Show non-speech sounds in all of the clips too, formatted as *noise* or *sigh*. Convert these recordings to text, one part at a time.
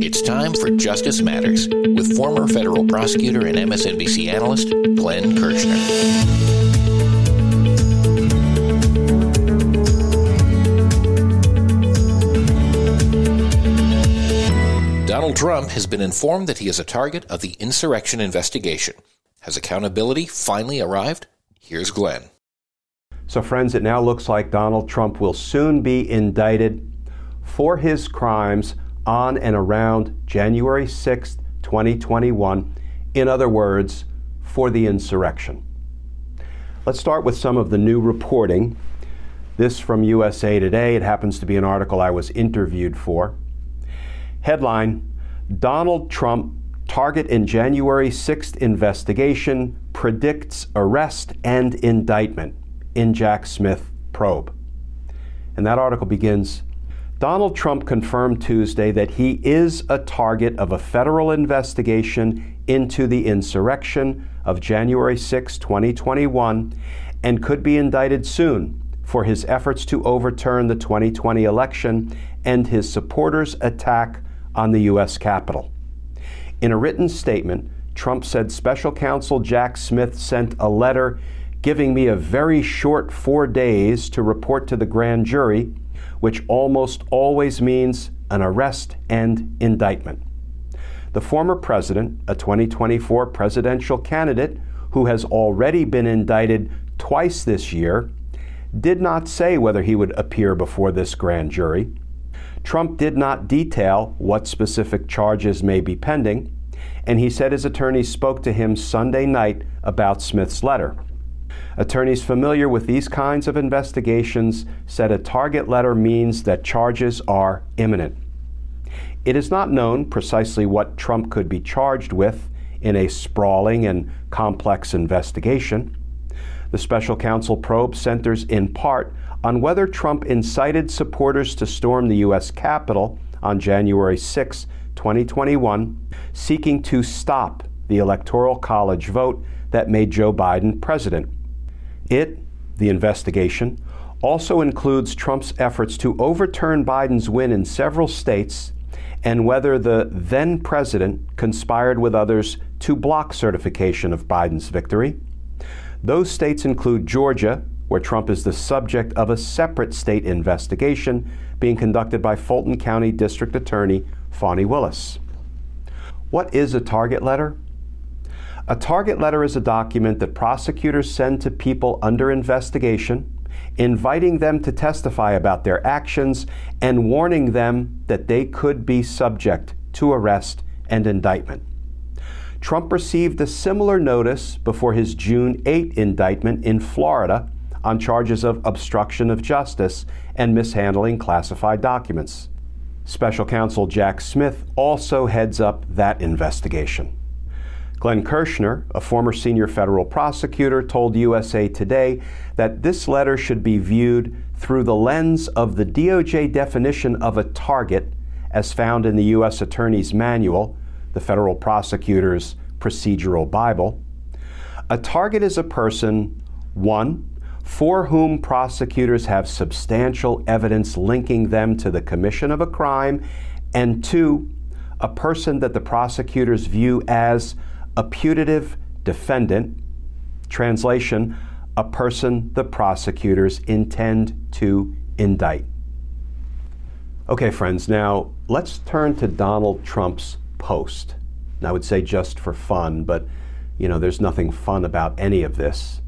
It's time for Justice Matters with former federal prosecutor and MSNBC analyst Glenn Kirschner. Donald Trump has been informed that he is a target of the insurrection investigation. Has accountability finally arrived? Here's Glenn. So, friends, it now looks like Donald Trump will soon be indicted for his crimes on and around January 6, 2021. In other words, for the insurrection. Let's start with some of the new reporting. This from USA Today. It happens to be an article I was interviewed for. Headline Donald Trump target in January 6th investigation predicts arrest and indictment in Jack Smith probe. And that article begins Donald Trump confirmed Tuesday that he is a target of a federal investigation into the insurrection of January 6, 2021, and could be indicted soon for his efforts to overturn the 2020 election and his supporters' attack on the U.S. Capitol. In a written statement, Trump said special counsel Jack Smith sent a letter giving me a very short four days to report to the grand jury which almost always means an arrest and indictment. The former president, a 2024 presidential candidate who has already been indicted twice this year, did not say whether he would appear before this grand jury. Trump did not detail what specific charges may be pending, and he said his attorneys spoke to him Sunday night about Smith's letter. Attorneys familiar with these kinds of investigations said a target letter means that charges are imminent. It is not known precisely what Trump could be charged with in a sprawling and complex investigation. The special counsel probe centers in part on whether Trump incited supporters to storm the U.S. Capitol on January 6, 2021, seeking to stop the Electoral College vote that made Joe Biden president. It, the investigation, also includes Trump's efforts to overturn Biden's win in several states and whether the then president conspired with others to block certification of Biden's victory. Those states include Georgia, where Trump is the subject of a separate state investigation being conducted by Fulton County District Attorney Fani Willis. What is a target letter? A target letter is a document that prosecutors send to people under investigation, inviting them to testify about their actions and warning them that they could be subject to arrest and indictment. Trump received a similar notice before his June 8 indictment in Florida on charges of obstruction of justice and mishandling classified documents. Special counsel Jack Smith also heads up that investigation. Glenn Kirschner, a former senior federal prosecutor, told USA Today that this letter should be viewed through the lens of the DOJ definition of a target as found in the U.S. Attorney's Manual, the federal prosecutor's procedural Bible. A target is a person, one, for whom prosecutors have substantial evidence linking them to the commission of a crime, and two, a person that the prosecutors view as a putative defendant, translation, a person the prosecutors intend to indict. Okay, friends, now let's turn to Donald Trump's post. I would say just for fun, but you know, there's nothing fun about any of this.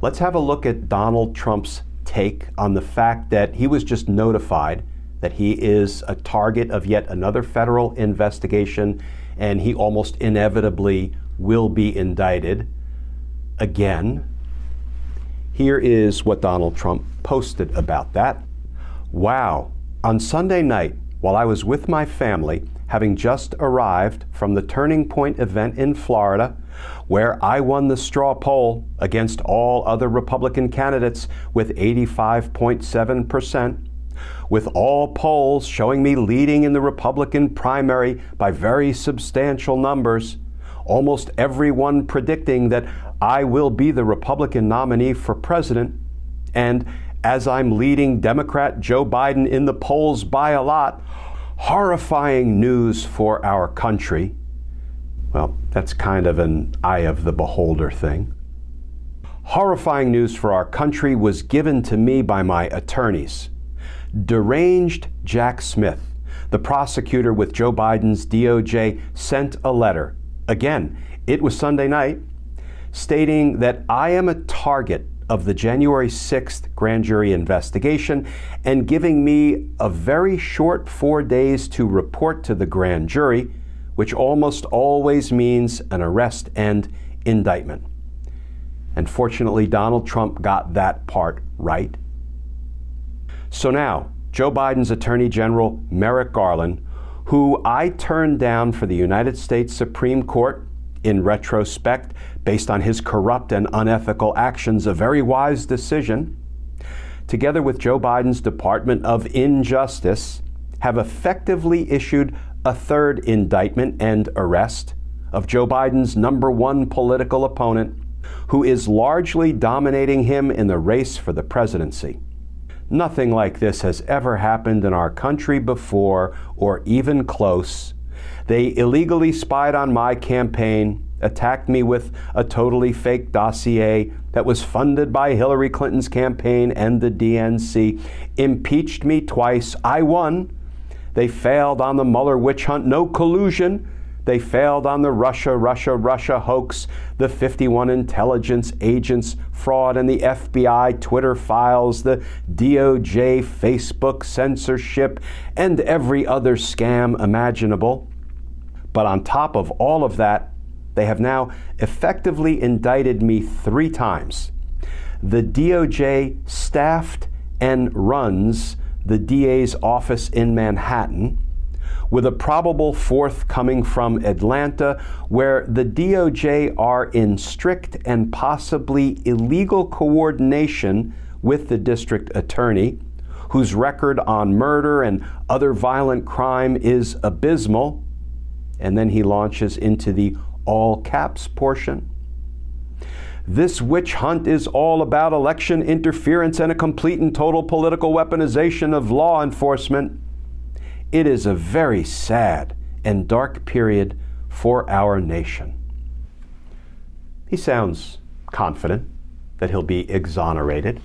Let's have a look at Donald Trump's take on the fact that he was just notified that he is a target of yet another federal investigation and he almost inevitably will be indicted again. Here is what Donald Trump posted about that. Wow, On Sunday night, while I was with my family, having just arrived from the Turning Point event in Florida, where I won the straw poll against all other Republican candidates with 85.7%, with all polls showing me leading in the Republican primary by very substantial numbers, almost everyone predicting that I will be the Republican nominee for president, and as I'm leading Democrat Joe Biden in the polls by a lot, horrifying news for our country. Well, that's kind of an eye of the beholder thing. Horrifying news for our country was given to me by my attorneys. Deranged Jack Smith, the prosecutor with Joe Biden's DOJ, sent a letter. Again, it was Sunday night, stating that I am a target of the January 6th grand jury investigation and giving me a very short four days to report to the grand jury, which almost always means an arrest and indictment. And fortunately, Donald Trump got that part right. So now, Joe Biden's Attorney General Merrick Garland, who I turned down for the United States Supreme Court in retrospect, based on his corrupt and unethical actions, a very wise decision, together with Joe Biden's Department of Injustice, have effectively issued a third indictment and arrest of Joe Biden's number one political opponent, who is largely dominating him in the race for the presidency. Nothing like this has ever happened in our country before, or even close. They illegally spied on my campaign, attacked me with a totally fake dossier that was funded by Hillary Clinton's campaign and the DNC, impeached me twice. I won. They failed on the Mueller witch hunt, no collusion. They failed on the Russia, Russia, Russia hoax, the 51 intelligence agents fraud, and the FBI Twitter files, the DOJ Facebook censorship, and every other scam imaginable. But on top of all of that, they have now effectively indicted me three times. The DOJ staffed and runs the DA's office in Manhattan, with a probable fourth coming from Atlanta, where the DOJ are in strict and possibly illegal coordination with the district attorney, whose record on murder and other violent crime is abysmal and then he launches into the all caps portion. This witch hunt is all about election interference and a complete and total political weaponization of law enforcement. It is a very sad and dark period for our nation. He sounds confident that he'll be exonerated.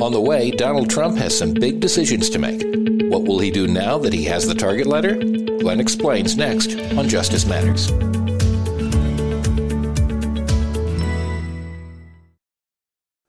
On the way, Donald Trump has some big decisions to make. What will he do now that he has the target letter? Glenn explains next on Justice Matters.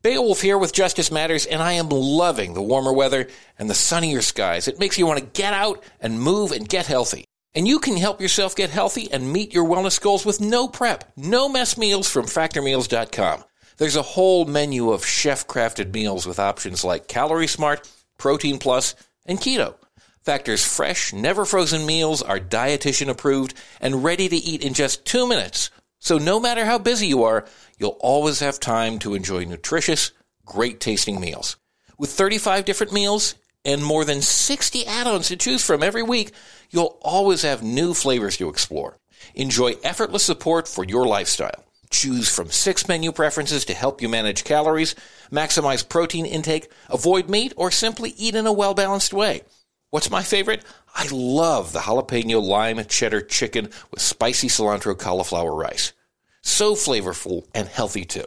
Beowulf here with Justice Matters, and I am loving the warmer weather and the sunnier skies. It makes you want to get out and move and get healthy. And you can help yourself get healthy and meet your wellness goals with no prep, no mess meals from factormeals.com. There's a whole menu of chef crafted meals with options like Calorie Smart, Protein Plus, and Keto. Factor's fresh, never frozen meals are dietitian approved and ready to eat in just two minutes. So no matter how busy you are, you'll always have time to enjoy nutritious, great tasting meals. With 35 different meals and more than 60 add-ons to choose from every week, you'll always have new flavors to explore. Enjoy effortless support for your lifestyle. Choose from six menu preferences to help you manage calories, maximize protein intake, avoid meat, or simply eat in a well-balanced way. What's my favorite? I love the jalapeno lime cheddar chicken with spicy cilantro cauliflower rice. So flavorful and healthy too.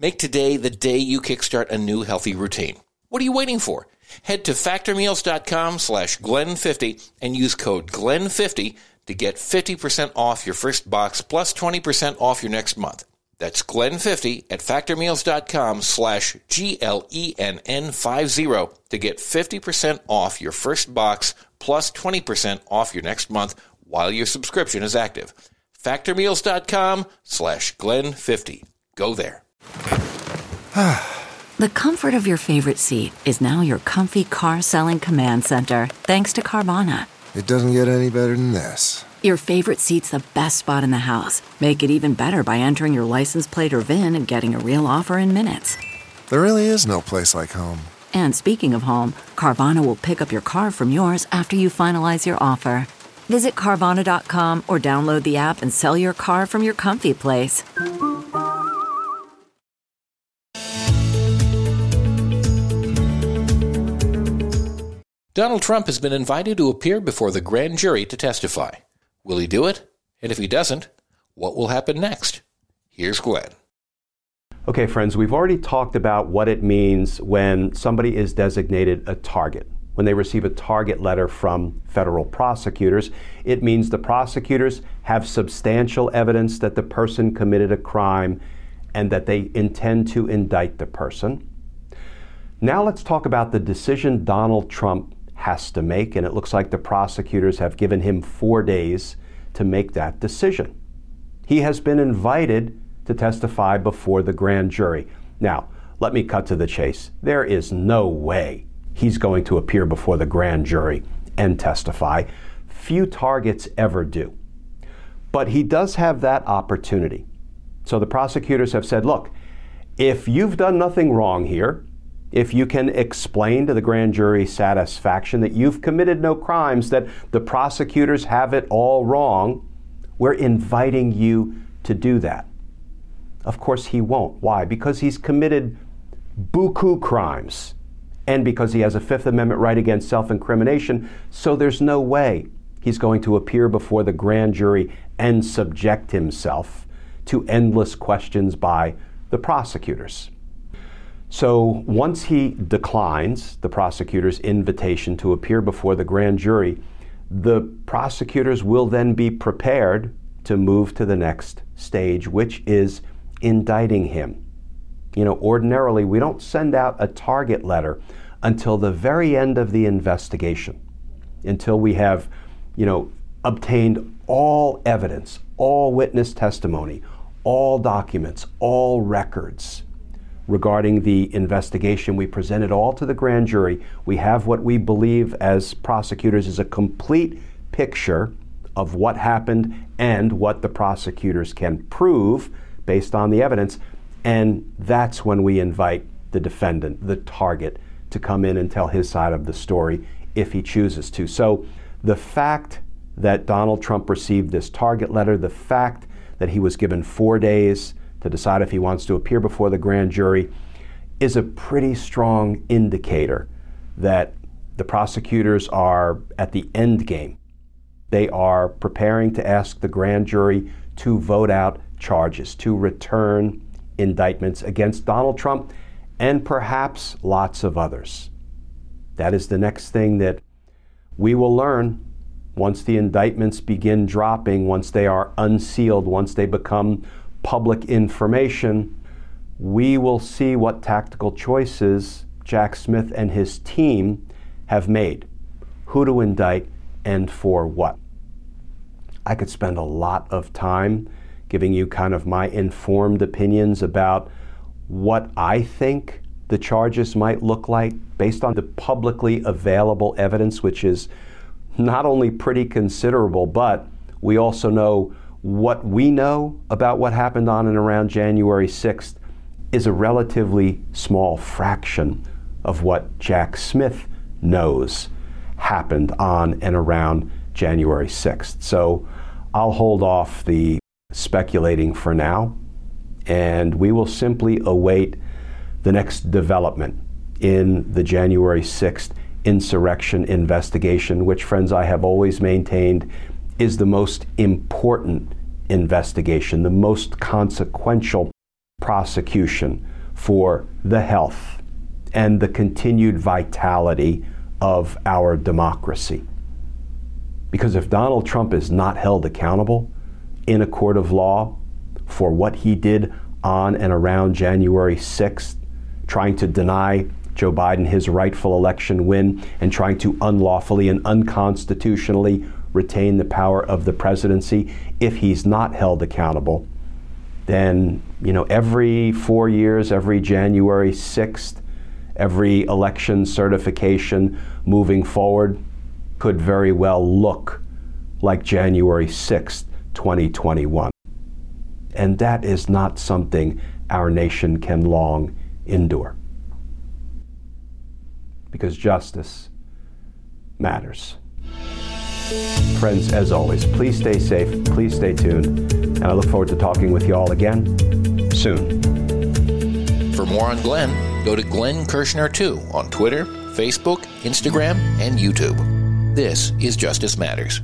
Make today the day you kickstart a new healthy routine. What are you waiting for? Head to factormeals.com slash Glenn50 and use code GLENN50 to get 50% off your first box plus 20% off your next month. That's Glenn50 at factormeals.com slash G-L-E-N-N-50 to get 50% off your first box plus 20% off your next month while your subscription is active. Factormeals.com slash Glenn50. Go there. *sighs* The comfort of your favorite seat is now your comfy car selling command center, thanks to Carvana. It doesn't get any better than this. Your favorite seat's the best spot in the house. Make it even better by entering your license plate or VIN and getting a real offer in minutes. There really is no place like home. And speaking of home, Carvana will pick up your car from yours after you finalize your offer. Visit Carvana.com or download the app and sell your car from your comfy place. Donald Trump has been invited to appear before the grand jury to testify. Will he do it? And if he doesn't, what will happen next? Here's Glenn. Okay, friends, we've already talked about what it means when somebody is designated a target. When they receive a target letter from federal prosecutors, it means the prosecutors have substantial evidence that the person committed a crime and that they intend to indict the person. Now let's talk about the decision Donald Trump has to make, and it looks like the prosecutors have given him four days to make that decision. He has been invited to testify before the grand jury. Now, let me cut to the chase. There is no way he's going to appear before the grand jury and testify. Few targets ever do. But he does have that opportunity. So the prosecutors have said, look, if you've done nothing wrong here, if you can explain to the grand jury satisfaction that you've committed no crimes, that the prosecutors have it all wrong, we're inviting you to do that. Of course, he won't. Why? Because he's committed buku crimes and because he has a Fifth Amendment right against self incrimination, so there's no way he's going to appear before the grand jury and subject himself to endless questions by the prosecutors. So once he declines the prosecutor's invitation to appear before the grand jury, the prosecutors will then be prepared to move to the next stage, which is indicting him. You know, ordinarily we don't send out a target letter until the very end of the investigation, until we have, you know, obtained all evidence, all witness testimony, all documents, all records regarding the investigation. We present it all to the grand jury. We have what we believe as prosecutors is a complete picture of what happened and what the prosecutors can prove based on the evidence. And that's when we invite the defendant, the target, to come in and tell his side of the story if he chooses to. So the fact that Donald Trump received this target letter, the fact that he was given four days to decide if he wants to appear before the grand jury is a pretty strong indicator that the prosecutors are at the end game. They are preparing to ask the grand jury to vote out charges, to return indictments against Donald Trump and perhaps lots of others. That is the next thing that we will learn once the indictments begin dropping, once they are unsealed, once they become public information, we will see what tactical choices Jack Smith and his team have made. Who to indict and for what. I could spend a lot of time giving you kind of my informed opinions about what I think the charges might look like based on the publicly available evidence, which is not only pretty considerable, but we also know what we know about what happened on and around January 6th is a relatively small fraction of what Jack Smith knows happened on and around January 6th. So I'll hold off the speculating for now, and we will simply await the next development in the January 6th insurrection investigation, which, friends, I have always maintained is the most important investigation, the most consequential prosecution for the health and the continued vitality of our democracy. Because if Donald Trump is not held accountable in a court of law for what he did on and around January 6th, trying to deny Joe Biden his rightful election win and trying to unlawfully and unconstitutionally retain the power of the presidency if he's not held accountable, then, you know, every four years, every January 6th, every election certification moving forward could very well look like January 6th, 2021. And that is not something our nation can long endure. Because justice matters. Friends, as always, please stay safe, please stay tuned, and I look forward to talking with you all again soon. For more on Glenn, go to Glenn Kirschner2 on Twitter, Facebook, Instagram, and YouTube. This is Justice Matters.